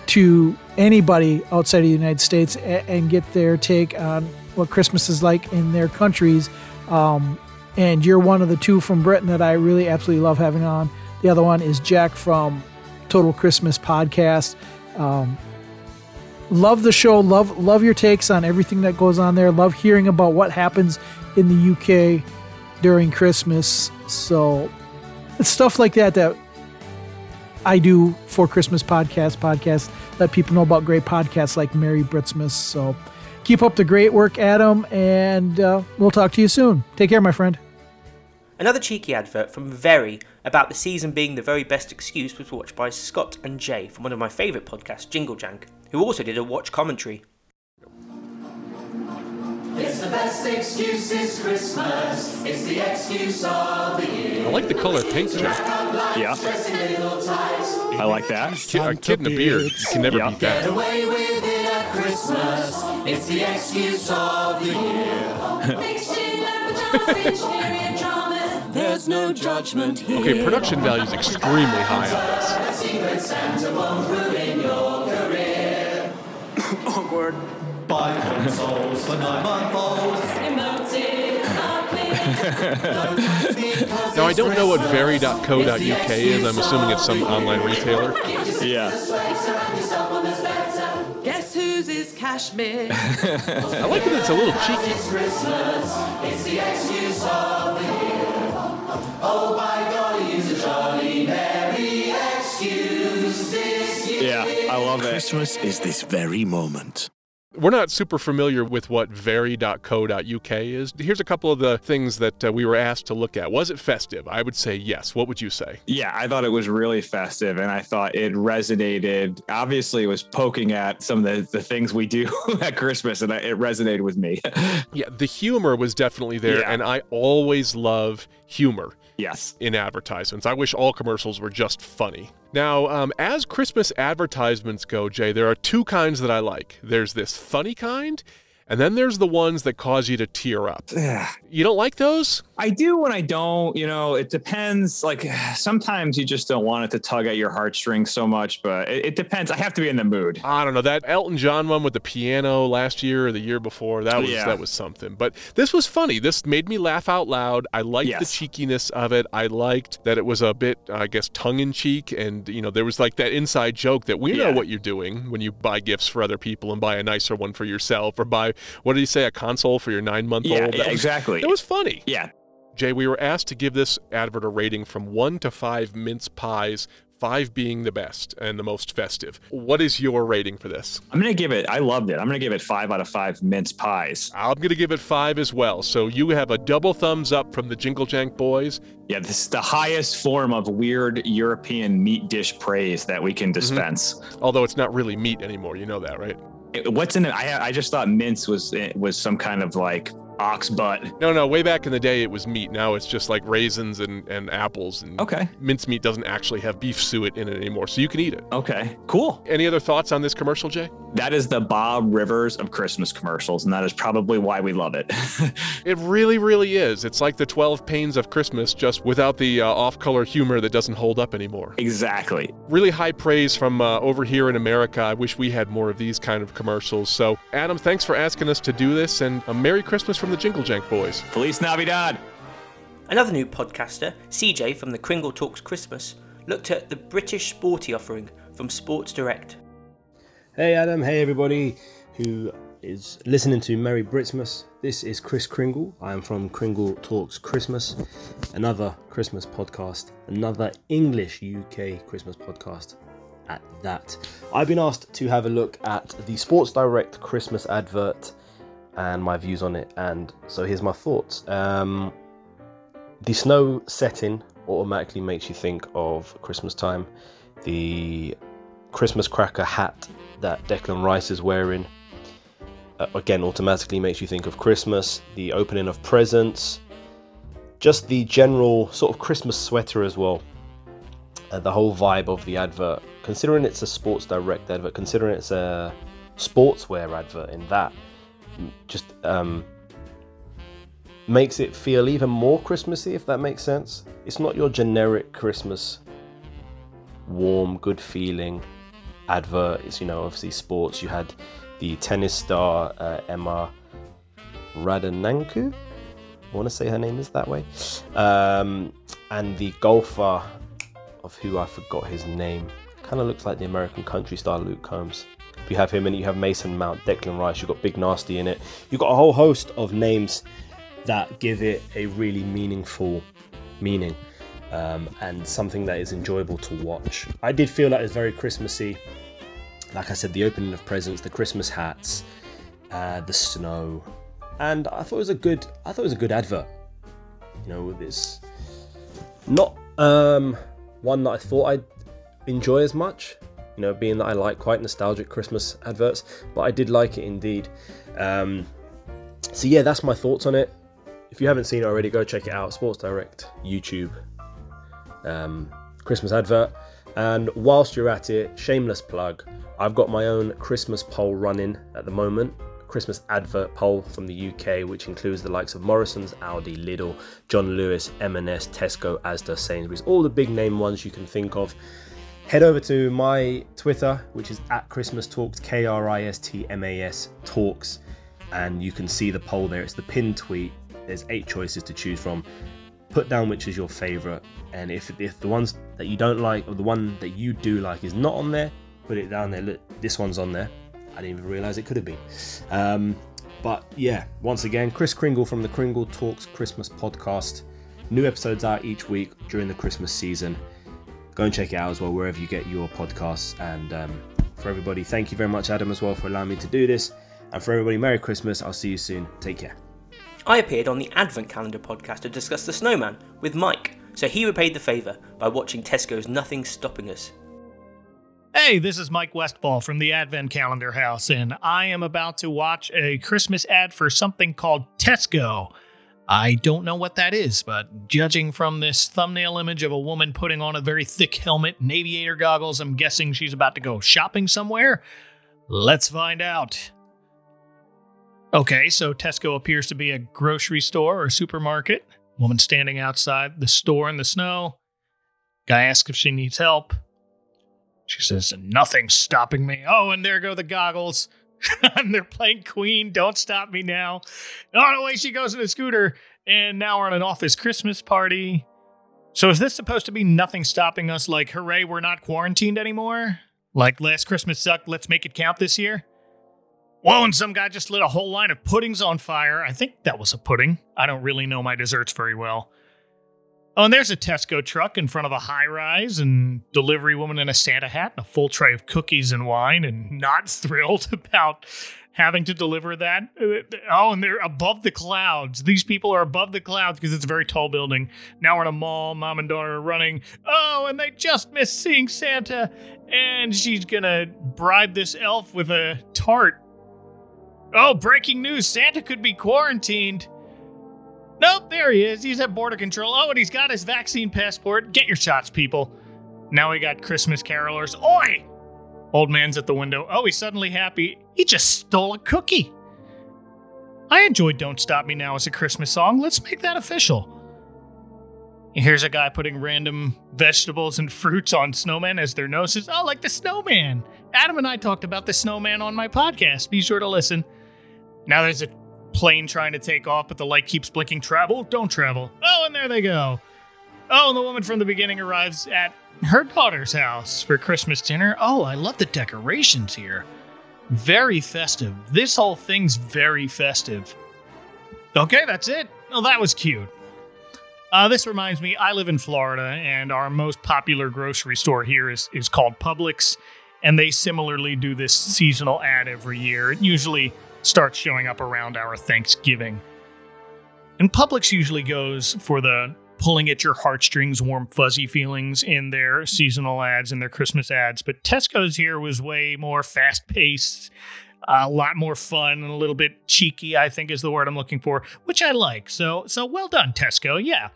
Speaker 20: to anybody outside of the United States and, and get their take on what Christmas is like in their countries. Um, and you're one of the two from Britain that I really absolutely love having on. The other one is Jack from Total Christmas Podcast. Um, love the show. Love love your takes on everything that goes on there. Love hearing about what happens in the UK during Christmas. So it's stuff like that that I do for Christmas podcast podcast. Let people know about great podcasts like Merry Britsmas. So keep up the great work, Adam, and uh, we'll talk to you soon. Take care, my friend.
Speaker 5: Another cheeky advert from Very about the season being the very best excuse was watched by Scott and Jay from one of my favourite podcasts, Jingle Jank, who also did a watch commentary.
Speaker 2: It's the best excuse this Christmas. It's the excuse of the year.
Speaker 21: I like the color pink, Jack.
Speaker 2: Yeah.
Speaker 21: I like that. Kid, a kid in a beard. You can never beat
Speaker 2: Get
Speaker 21: that.
Speaker 2: away with it at Christmas. It's the excuse of the year. *laughs* There's no judgment here.
Speaker 21: Okay, production value is extremely high on this.
Speaker 2: Secret Santa won't ruin your *coughs* career. Awkward. Buy consoles for nine month olds. *laughs*
Speaker 21: Now I don't know what very.co.uk is. I'm assuming it's some online retailer. *laughs*
Speaker 2: Yeah.
Speaker 6: Guess whose is cashmere? *laughs*
Speaker 21: I like that it's a little cheeky.
Speaker 2: Oh, by God, he's a jolly merry excuse this year.
Speaker 22: Yeah, I love it.
Speaker 23: Christmas is this very moment.
Speaker 21: We're not super familiar with what very.co.uk is. Here's a couple of the things that uh, we were asked to look at. Was it festive? I would say yes. What would you say?
Speaker 22: Yeah, I thought it was really festive and I thought it resonated. Obviously, it was poking at some of the, the things we do *laughs* at Christmas and it resonated with me. *laughs*
Speaker 21: yeah, the humor was definitely there,
Speaker 22: Yeah.
Speaker 21: and I always love humor.
Speaker 22: Yes.
Speaker 21: In advertisements. I wish all commercials were just funny. Now, um, as Christmas advertisements go, Jay, there are two kinds that I like. There's this funny kind, and then there's the ones that cause you to tear up. you don't like those?
Speaker 22: I do when I don't, you know, it depends. Like *sighs* sometimes you just don't want it to tug at your heartstrings so much, but it, it depends. I have to be in the mood.
Speaker 21: I don't know that Elton John one with the piano last year or the year before. That was
Speaker 22: Yeah.
Speaker 21: that was something. But this was funny. This made me laugh out loud. I liked the cheekiness of it. I liked that it was a bit, uh, I guess, tongue in cheek, and you know there was like that inside joke that we know what you're doing when you buy gifts for other people and buy a nicer one for yourself, or buy what did he say, a console for your nine month
Speaker 22: Yeah,
Speaker 21: old.
Speaker 22: yeah, exactly.
Speaker 21: It was funny.
Speaker 22: Yeah.
Speaker 21: Jay, we were asked to give this advert a rating from one to five mince pies, five being the best and the most festive. What is your rating for this?
Speaker 22: I'm going to give it, I loved it. I'm going to give it five out of five mince pies.
Speaker 21: I'm going to give it five as well. So you have a double thumbs up from the Jingle Jank boys.
Speaker 22: Yeah, this is the highest form of weird European meat dish praise that we can mm-hmm. dispense.
Speaker 21: Although it's not really meat anymore. You know that, right?
Speaker 22: What's in it? I, I just thought mince was eh, was some kind of like ox butt.
Speaker 21: No, no, way back in the day it was meat. Now it's just like raisins and, and apples. And
Speaker 22: Okay.
Speaker 21: mincemeat doesn't actually have beef suet in it anymore, so you can eat it.
Speaker 22: Okay, cool.
Speaker 21: Any other thoughts on this commercial, Jay?
Speaker 22: That is the Bob Rivers of Christmas commercials, and that is probably why we love it. *laughs*
Speaker 21: It really, really is. It's like the 12 Pains of Christmas, just without the uh, off color humor that doesn't hold up anymore.
Speaker 22: exactly.
Speaker 21: Really high praise from uh, over here in America. I wish we had more of these kind of commercials. So, Adam, thanks for asking us to do this, and a Merry Christmas from the Jingle Jank Boys.
Speaker 22: Feliz Navidad.
Speaker 5: Another new podcaster, CJ from the Kringle Talks Christmas, looked at the British sporty offering from Sports Direct.
Speaker 24: Hey Adam, hey everybody who is listening to Merry Britsmas. This is Chris Kringle. I am from Kringle Talks Christmas, another Christmas podcast, another English UK Christmas podcast at that. I've been asked to have a look at the Sports Direct Christmas advert and my views on it, and so here's my thoughts. Um, the snow setting automatically makes you think of Christmas time. The Christmas cracker hat that Declan Rice is wearing uh, again automatically makes you think of Christmas. The opening of presents, just the general sort of Christmas sweater as well. Uh, the whole vibe of the advert, considering it's a Sports Direct advert, considering it's a sportswear advert, in that just um, makes it feel even more Christmassy, if that makes sense. It's not your generic Christmas warm, good feeling advert. It's, you know, obviously sports. You had the tennis star uh, Emma Raducanu. I want to say her name is that way. Um, and the golfer of who I forgot his name. Kind of looks like the American country star Luke Combs. You have him and you have Mason Mount, Declan Rice. You've got Big Nasty in it. You've got a whole host of names that give it a really meaningful meaning um, and something that is enjoyable to watch. I did feel that it's very Christmassy. Like I said, the opening of presents, the Christmas hats, uh, the snow, and I thought it was a good. I thought it was a good advert. You know, this not um, one that I thought I'd enjoy as much. You know, being that I like quite nostalgic Christmas adverts, but I did like it indeed. Um, so yeah, that's my thoughts on it. If you haven't seen it already, go check it out. Sports Direct, YouTube, um, Christmas advert. And whilst you're at it, shameless plug, I've got my own Christmas poll running at the moment. Christmas advert poll from the UK, which includes the likes of Morrison's, Aldi, Lidl, John Lewis, M&S, Tesco, Asda, Sainsbury's, all the big name ones you can think of. Head over to my Twitter, which is at Christmas Talks, K R I S T M A S Talks, and you can see the poll there. It's the pinned tweet. There's eight choices to choose from. Put down which is your favorite, and if if the ones that you don't like or the one that you do like is not on there, put it down there. Look, this one's on there. I didn't even realize it could have been. Um, but yeah, once again, Chris Kringle from the Kringle Talks Christmas podcast. New episodes out each week during the Christmas season. Go and check it out as well wherever you get your podcasts. And um, for everybody, thank you very much, Adam, as well, for allowing me to do this. And for everybody, Merry Christmas. I'll see you soon. Take care.
Speaker 5: I appeared on the Advent Calendar podcast to discuss the snowman with Mike, so he repaid the favour by watching Tesco's Nothing Stopping Us.
Speaker 25: Hey, this is Mike Westfall from the Advent Calendar House, and I am about to watch a Christmas ad for something called Tesco. I don't know what that is, but judging from this thumbnail image of a woman putting on a very thick helmet and aviator goggles, I'm guessing she's about to go shopping somewhere. Let's find out. Okay, so Tesco appears to be a grocery store or supermarket. Woman standing outside the store in the snow. Guy asks if she needs help. She says, Nothing's stopping me. Oh, and there go the goggles. *laughs* and they're playing Queen, Don't Stop Me Now. On away she goes in a scooter. And now we're at an office Christmas party. So is this supposed to be nothing stopping us? Like, hooray, we're not quarantined anymore? Like last Christmas sucked, let's make it count this year? Whoa, and some guy just lit a whole line of puddings on fire. I think that was a pudding. I don't really know my desserts very well. Oh, and there's a Tesco truck in front of a high rise, and delivery woman in a Santa hat, and a full tray of cookies and wine, and *laughs* not thrilled about having to deliver that. Oh, and they're above the clouds. These people are above the clouds because it's a very tall building. Now we're in a mall. Mom and daughter are running. Oh, and they just missed seeing Santa, and she's gonna bribe this elf with a tart. Oh, breaking news Santa could be quarantined. Nope, there he is. He's at border control. Oh, and he's got his vaccine passport. Get your shots, people. Now we got Christmas carolers. Oi! Old man's at the window. Oh, he's suddenly happy. He just stole a cookie. I enjoyed Don't Stop Me Now as a Christmas song. Let's make that official. Here's a guy putting random vegetables and fruits on snowmen as their noses. Oh, like the snowman. Adam and I talked about the snowman on my podcast. Be sure to listen. Now there's a plane trying to take off, but the light keeps blinking. Travel? Don't travel. Oh, and there they go. Oh, and the woman from the beginning arrives at her daughter's house for Christmas dinner. Oh, I love the decorations here. Very festive. This whole thing's very festive. Okay, that's it. Oh, that was cute. Uh, this reminds me, I live in Florida, and our most popular grocery store here is, is called Publix, and they similarly do this seasonal ad every year. It usually starts showing up around our Thanksgiving. And Publix usually goes for the pulling at your heartstrings, warm, fuzzy feelings in their seasonal ads and their Christmas ads. But Tesco's here was way more fast paced, a lot more fun, and a little bit cheeky, I think is the word I'm looking for, which I like. So, so well done, Tesco. Yeah.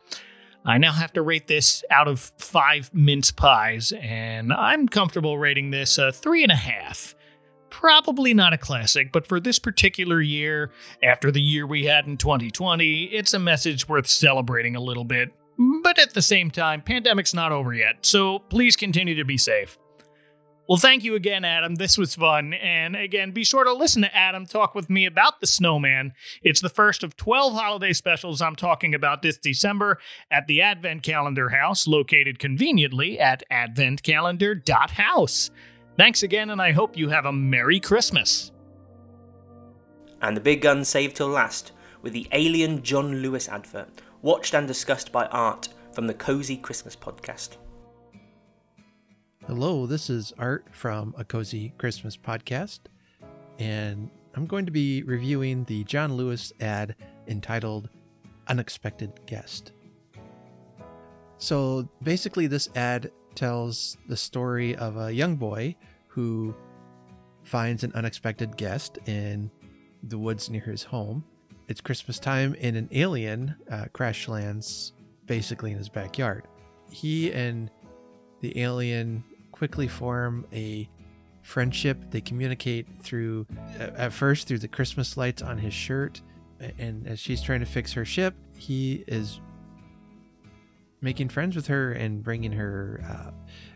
Speaker 25: I now have to rate this out of five mince pies, and I'm comfortable rating this a three and a half probably not a classic, but for this particular year, after the year we had in 2020, it's a message worth celebrating a little bit. But at the same time, pandemic's not over yet, so please continue to be safe. Well, thank you again, Adam. This was fun. And again, be sure to listen to Adam talk with me about the snowman. It's the first of 12 holiday specials I'm talking about this December at the Advent Calendar House, located conveniently at adventcalendar.house. Thanks again, and I hope you have a Merry Christmas.
Speaker 5: And the big guns saved till last with the Alien John Lewis advert, watched and discussed by Art from the Cozy Christmas podcast.
Speaker 26: Hello, this is Art from A Cozy Christmas Podcast, and I'm going to be reviewing the John Lewis ad entitled Unexpected Guest. So basically, this ad tells the story of a young boy who finds an unexpected guest in the woods near his home. It's Christmas time, and an alien uh, crash lands basically in his backyard. He and the alien quickly form a friendship. They communicate through, at first, through the Christmas lights on his shirt. And as she's trying to fix her ship, he is making friends with her and bringing her uh,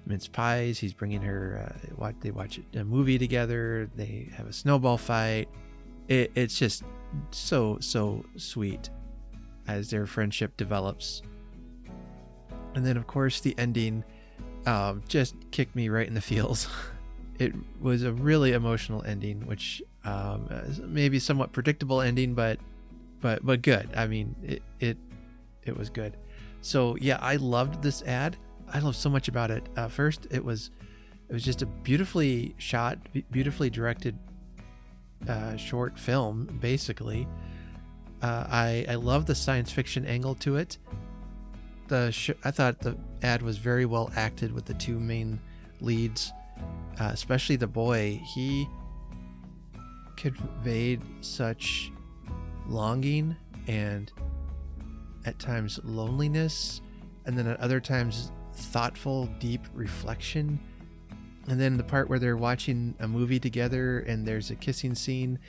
Speaker 26: mince pies. He's bringing her. Uh, watch, they watch a movie together. They have a snowball fight. It, it's just so so sweet as their friendship develops. And then, of course, the ending um, just kicked me right in the feels. *laughs* it was a really emotional ending, which um, maybe somewhat predictable ending, but but but good. I mean, it it it was good. So yeah, I loved this ad. I love so much about it. Uh, first, it was it was just a beautifully shot, be- beautifully directed uh, short film. Basically, uh, I I love the science fiction angle to it. The sh- I thought the ad was very well acted with the two main leads, uh, especially the boy. He conveyed such longing and at times loneliness, and then at other times thoughtful, deep reflection. And then the part where they're watching a movie together and there's a kissing scene,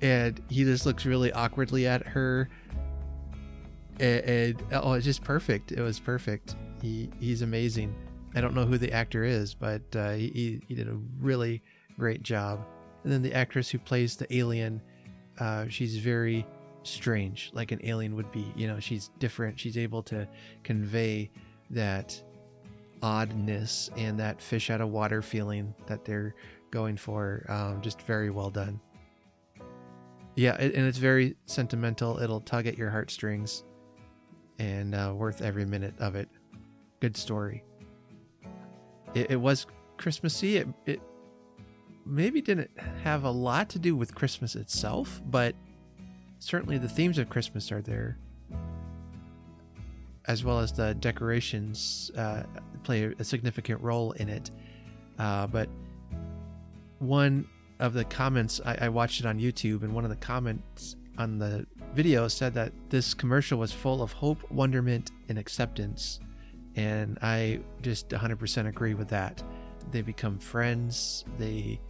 Speaker 26: and he just looks really awkwardly at her. And, and oh, it's just perfect. It was perfect. He he's amazing. I don't know who the actor is, but uh, he he did a really great job. And then the actress who plays the alien, uh, she's very strange, like an alien would be. You know, she's different. She's able to convey that oddness and that fish out of water feeling that they're going for. Um, just very well done. Yeah, and it's very sentimental. It'll tug at your heartstrings, and uh, worth every minute of it. Good story. It, it was Christmassy. It, it maybe didn't have a lot to do with Christmas itself, but certainly the themes of Christmas are there, as well as the decorations uh, play a significant role in it. Uh, but one of the comments, I, I watched it on YouTube, and one of the comments on the video said that this commercial was full of hope, wonderment, and acceptance. And I just 100% agree with that. They become friends, they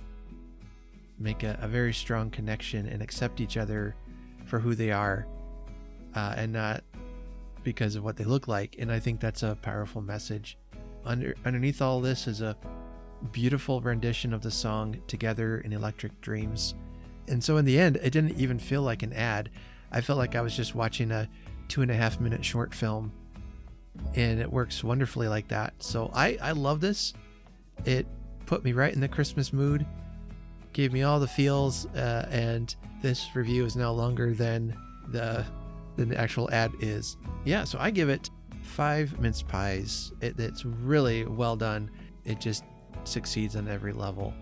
Speaker 26: make a, a very strong connection and accept each other for who they are uh, and not because of what they look like. And I think that's a powerful message. Under, underneath all this is a beautiful rendition of the song Together in Electric Dreams. And so in the end, it didn't even feel like an ad. I felt like I was just watching a two and a half minute short film. And it works wonderfully like that. So I, I love this. It put me right in the Christmas mood, gave me all the feels, uh, and this review is now longer than the than the actual ad is. Yeah, so I give it five mince pies. It, it's really well done. It just succeeds on every level.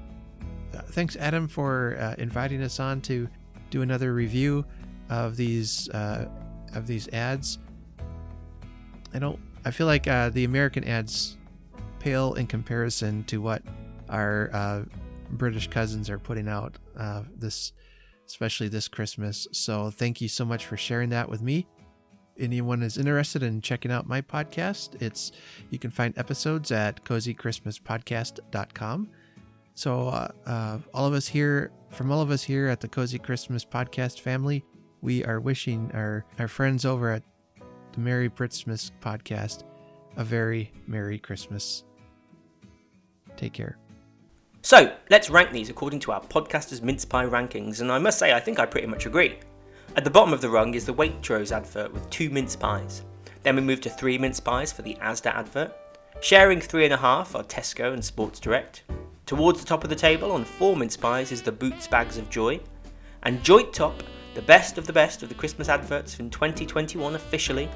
Speaker 26: Uh, thanks, Adam, for uh, inviting us on to do another review of these uh, of these ads. I don't. I feel like uh, the American ads pale in comparison to what our uh, British cousins are putting out uh, this, especially this Christmas. So thank you so much for sharing that with me. Anyone is interested in checking out my podcast, it's you can find episodes at cozychristmaspodcast.com. So uh, uh, all of us here, from all of us here at the Cozy Christmas Podcast family, we are wishing our our friends over at the Merry Britsmas podcast a very Merry Christmas. Take care.
Speaker 5: So, let's rank these according to our podcasters' mince pie rankings, and I must say, I think I pretty much agree. At the bottom of the rung is the Waitrose advert with two mince pies. Then we move to three mince pies for the Asda advert. Sharing three and a half are Tesco and Sports Direct. Towards the top of the table on four mince pies is the Boots Bags of Joy. And joint top, the best of the best of the Christmas adverts in 2021 officially.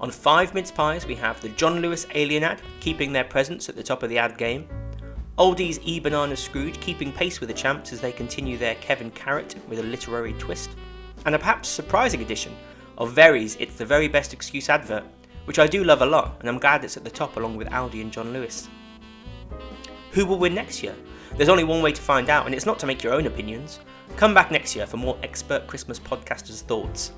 Speaker 5: On five mince pies, we have the John Lewis Alien ad, keeping their presence at the top of the ad game. Aldi's E Banana Scrooge keeping pace with the champs as they continue their Kevin Carrot with a literary twist. And a perhaps surprising addition of Very's It's the Very Best Excuse advert, which I do love a lot, and I'm glad it's at the top along with Aldi and John Lewis. Who will win next year? There's only one way to find out, and it's not to make your own opinions. Come back next year for more expert Christmas podcasters' thoughts.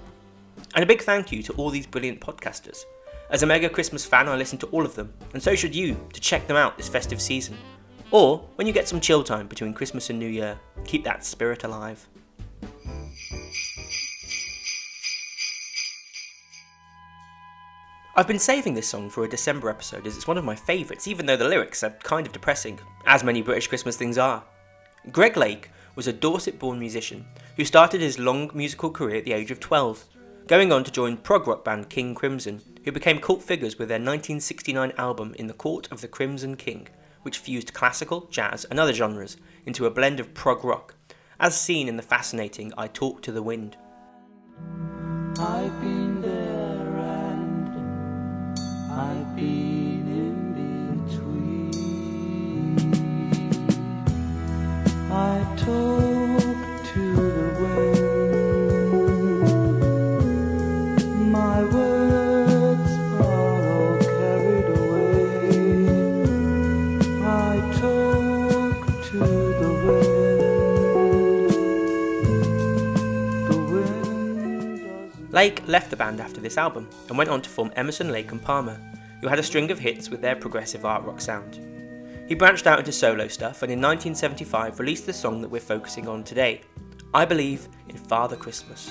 Speaker 5: And a big thank you to all these brilliant podcasters. As a mega Christmas fan, I listen to all of them, and so should you to check them out this festive season. Or when you get some chill time between Christmas and New Year, keep that spirit alive. I've been saving this song for a December episode as it's one of my favourites, even though the lyrics are kind of depressing, as many British Christmas things are. Greg Lake was a Dorset born musician who started his long musical career at the age of 12, going on to join prog rock band King Crimson, who became cult figures with their 1969 album In the Court of the Crimson King, which fused classical, jazz, and other genres into a blend of prog rock, as seen in the fascinating I Talk to the Wind.
Speaker 2: I
Speaker 5: Lake left the band after this album and went on to form Emerson, Lake and Palmer, who had a string of hits with their progressive art rock sound. He branched out into solo stuff and in 1975 released the song that we're focusing on today, I Believe in Father Christmas.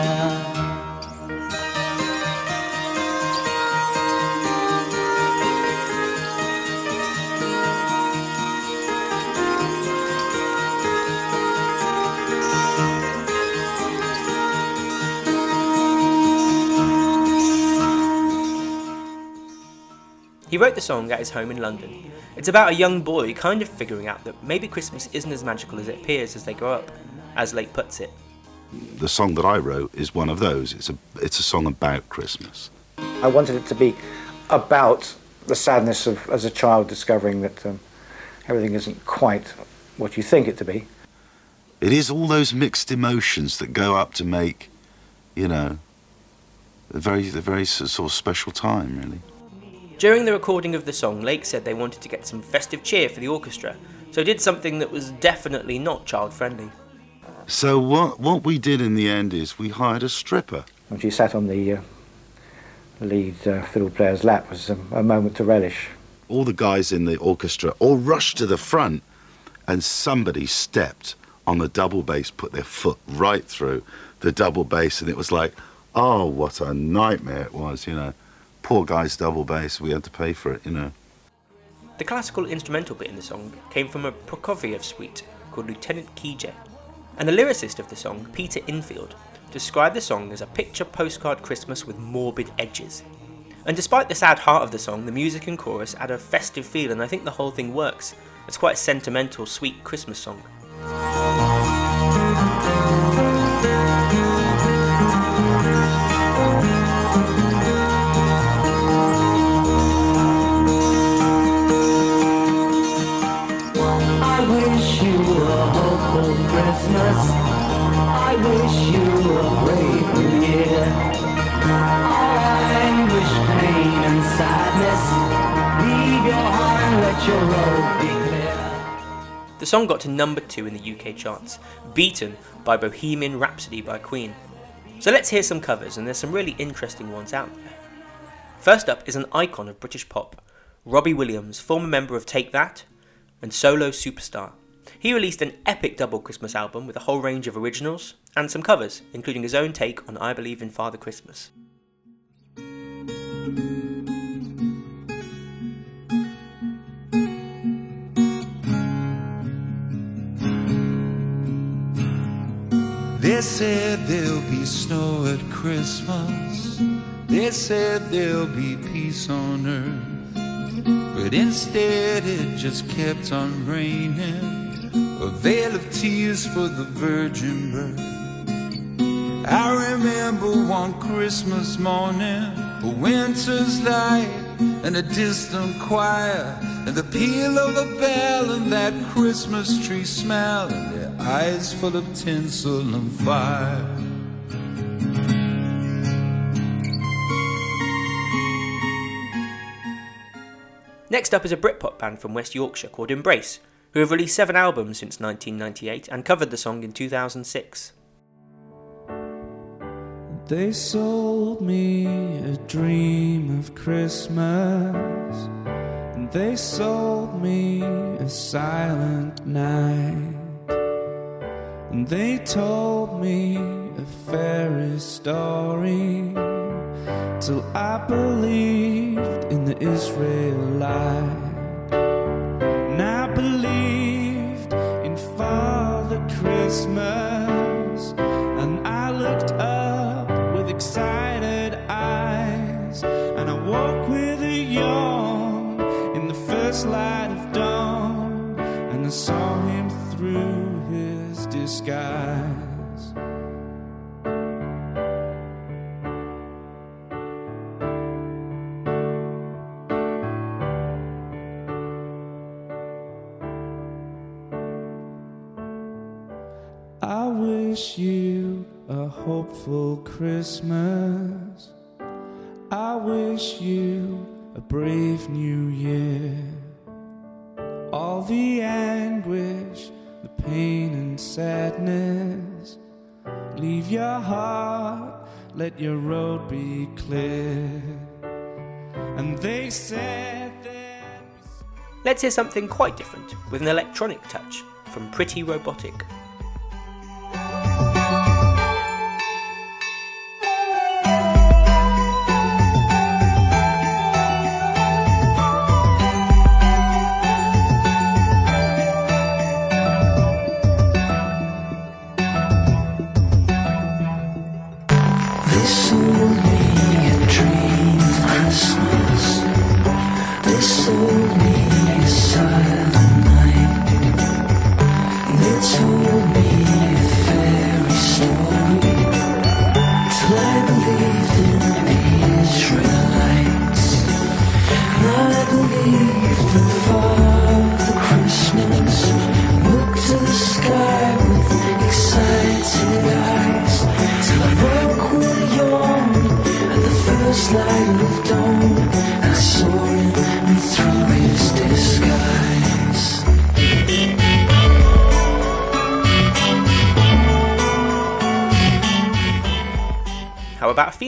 Speaker 5: Wrote the song at his home in London. It's about a young boy kind of figuring out that maybe Christmas isn't as magical as it appears as they grow up, as Lake puts it.
Speaker 27: The song that I wrote is one of those. It's a it's a song about Christmas.
Speaker 28: I wanted it to be about the sadness of as a child discovering that um, everything isn't quite what you think it to be.
Speaker 27: It is all those mixed emotions that go up to make, you know, a very a very sort of special time, really.
Speaker 5: During the recording of the song, Lake said they wanted to get some festive cheer for the orchestra, so did something that was definitely not child friendly.
Speaker 27: So what what we did in the end is we hired a stripper.
Speaker 28: When she sat on the uh, lead uh, fiddle player's lap It was um, a moment to relish.
Speaker 27: All the guys in the orchestra all rushed to the front, and somebody stepped on the double bass, put their foot right through the double bass, and it was like, oh, what a nightmare it was, you know. Poor guy's double bass. We had to pay for it, you know.
Speaker 5: The classical instrumental bit in the song came from a Prokofiev suite called Lieutenant Kije, and the lyricist of the song, Peter Sinfield, described the song as a picture postcard Christmas with morbid edges. And despite the sad heart of the song, the music and chorus add a festive feel, and I think the whole thing works. It's quite a sentimental, sweet Christmas song. The song got to number two in the UK charts, beaten by Bohemian Rhapsody by Queen. So let's hear some covers, and there's some really interesting ones out there. First up is an icon of British pop, Robbie Williams, former member of Take That and solo superstar. He released an epic double Christmas album with a whole range of originals and some covers, including his own take on I Believe in Father Christmas.
Speaker 2: They said there'll be snow at Christmas. They said there'll be peace on earth. But instead it just kept on raining. A veil of tears for the virgin birth. I remember one Christmas morning, a winter's light and a distant choir, and the peal of a bell and that Christmas tree smell, and their eyes full of tinsel and fire.
Speaker 5: Next up is a Britpop band from West Yorkshire called Embrace, who have released seven albums since 1998 and covered the song in 2006.
Speaker 2: They sold me a dream of Christmas. And They sold me a silent night. And they told me a fairy story till I believed in the Israelite. Christmas. A hopeful Christmas. I wish you a brave new year. All the anguish, the pain and sadness. Leave your heart, let your road be clear. And they said that.
Speaker 29: Let's hear something quite different with an electronic touch from Pretty Robotic.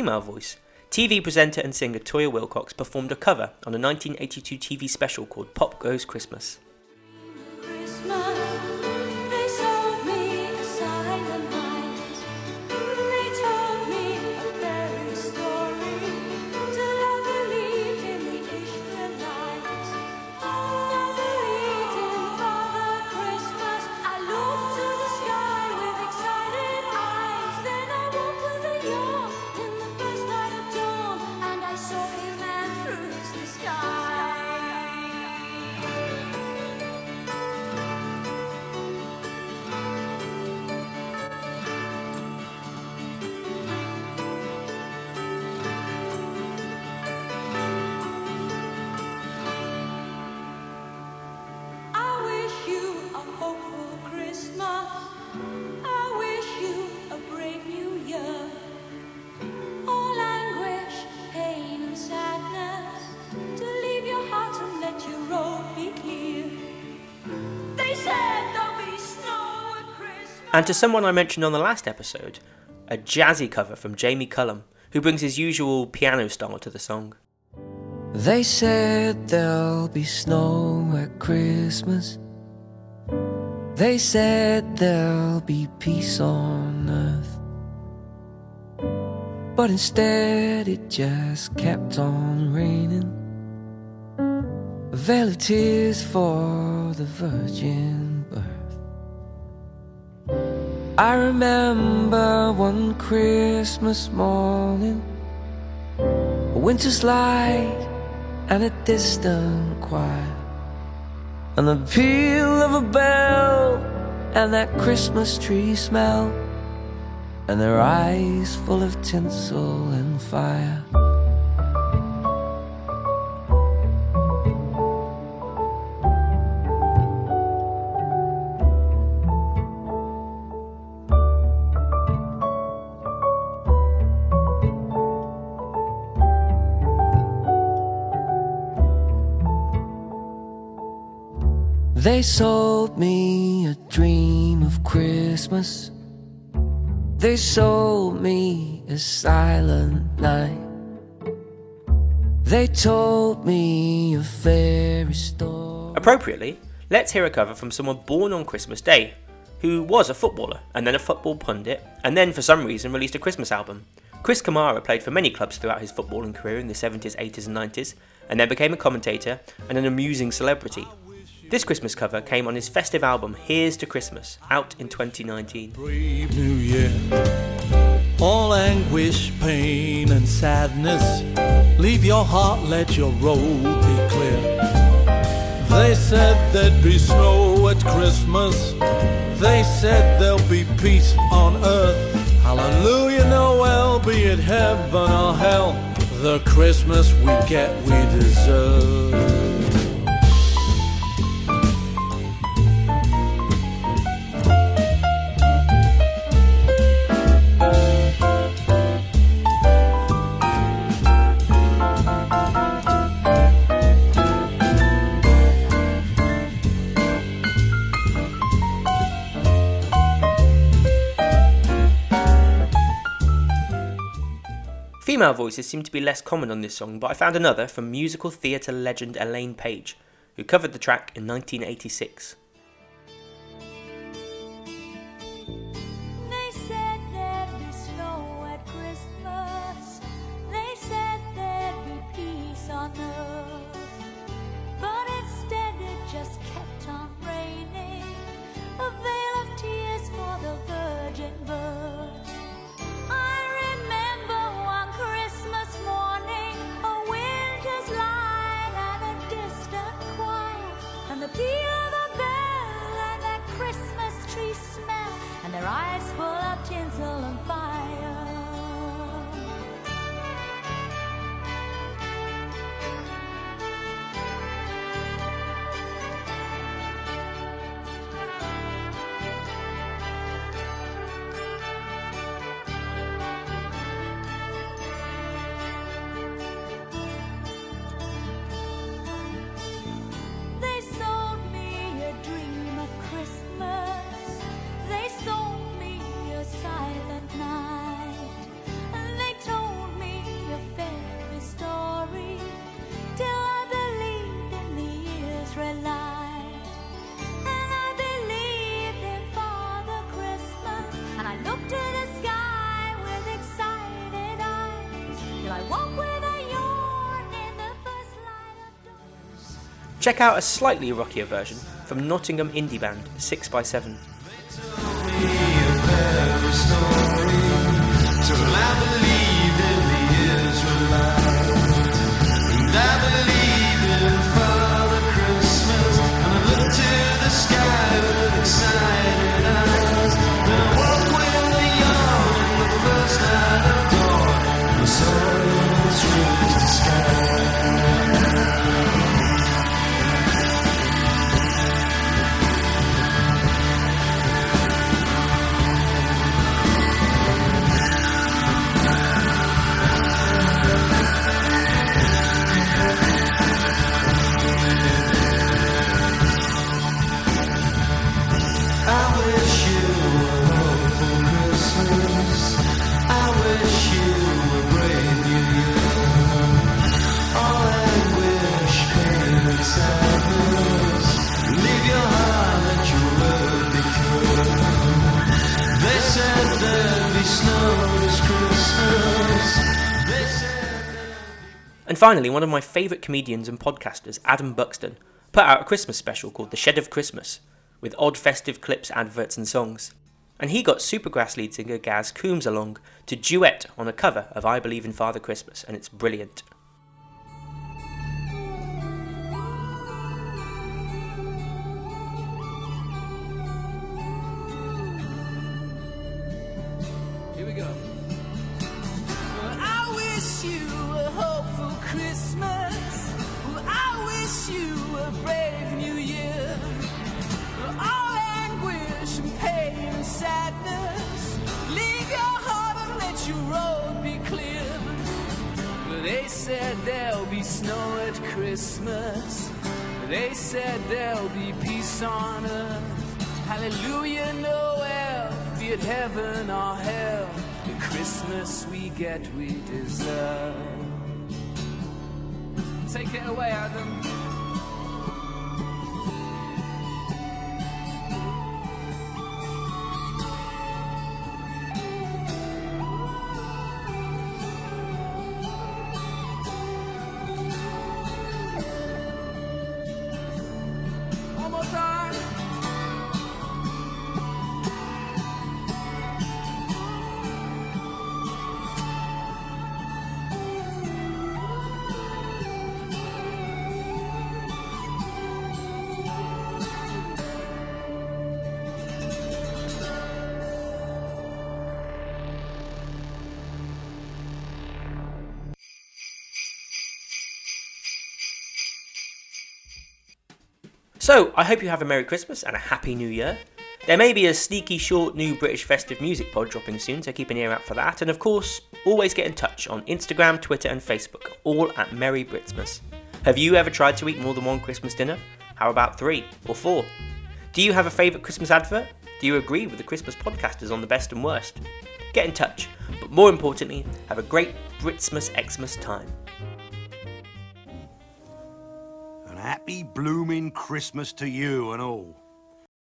Speaker 29: Female voice? TV presenter and singer Toyah Willcox performed a cover on a 1982 TV special called Pop Goes Christmas.
Speaker 2: They And to
Speaker 29: someone I mentioned on the last episode, a jazzy cover from Jamie Cullum, who brings his usual piano style to the song.
Speaker 2: They said there'll be snow at Christmas. They said there'll be peace on earth. But instead, it just kept on raining. A veil of tears for the virgin. I remember one Christmas morning, a winter's light and a distant choir, and the peal of a bell, and that Christmas tree smell, and their eyes full of tinsel and fire. They sold me a dream of Christmas. They sold me a silent night.
Speaker 30: They told me a fairy story.
Speaker 5: Appropriately, let's hear a cover from someone born on Christmas Day, who was a footballer, and then a football pundit, and then for some reason released a Christmas album. Chris Kamara played for many clubs throughout his footballing career in the 70s, 80s, and 90s, and then became a commentator and an amusing celebrity. This Christmas cover came on his festive album Here's to Christmas, out in 2019.
Speaker 23: New Year. All anguish, pain, and sadness. Leave your heart, let your road be clear. They said there'd be snow at Christmas. They said there'll be peace on earth. Hallelujah, Noel, be it heaven or hell. The Christmas we get, we deserve.
Speaker 5: Female voices seem to be less common on this song, but I found another from musical theatre legend Elaine Paige, who covered the track in 1986. Check out a slightly rockier version from Nottingham indie band 6x7.
Speaker 30: Till And
Speaker 5: finally, one of my favourite comedians and podcasters, Adam Buxton, put out a Christmas special called The Shed of Christmas, with odd festive clips, adverts, and songs. And he got Supergrass lead singer Gaz Coombs along to duet on a cover of I Believe in Father Christmas, and it's brilliant.
Speaker 30: Christmas. I wish you a brave new year. All anguish and pain and sadness. Leave your heart and let your road be clear. They said there'll be snow at Christmas. They said there'll be peace on earth. Hallelujah, Noel, be it heaven or hell. The Christmas we get, we deserve. Take it away, Adam.
Speaker 5: So, I hope you have a Merry Christmas and a Happy New Year. There may be a sneaky short new British festive music pod dropping soon, so keep an ear out for that. And of course, always get in touch on Instagram, Twitter, and Facebook, all at Merry Britsmas. Have you ever tried to eat more than one Christmas dinner? How about three or four? Do you have a favourite Christmas advert? Do you agree with the Christmas podcasters on the best and worst? Get in touch, but more importantly, have a great Britsmas Xmas time.
Speaker 31: Happy blooming Christmas to you and all.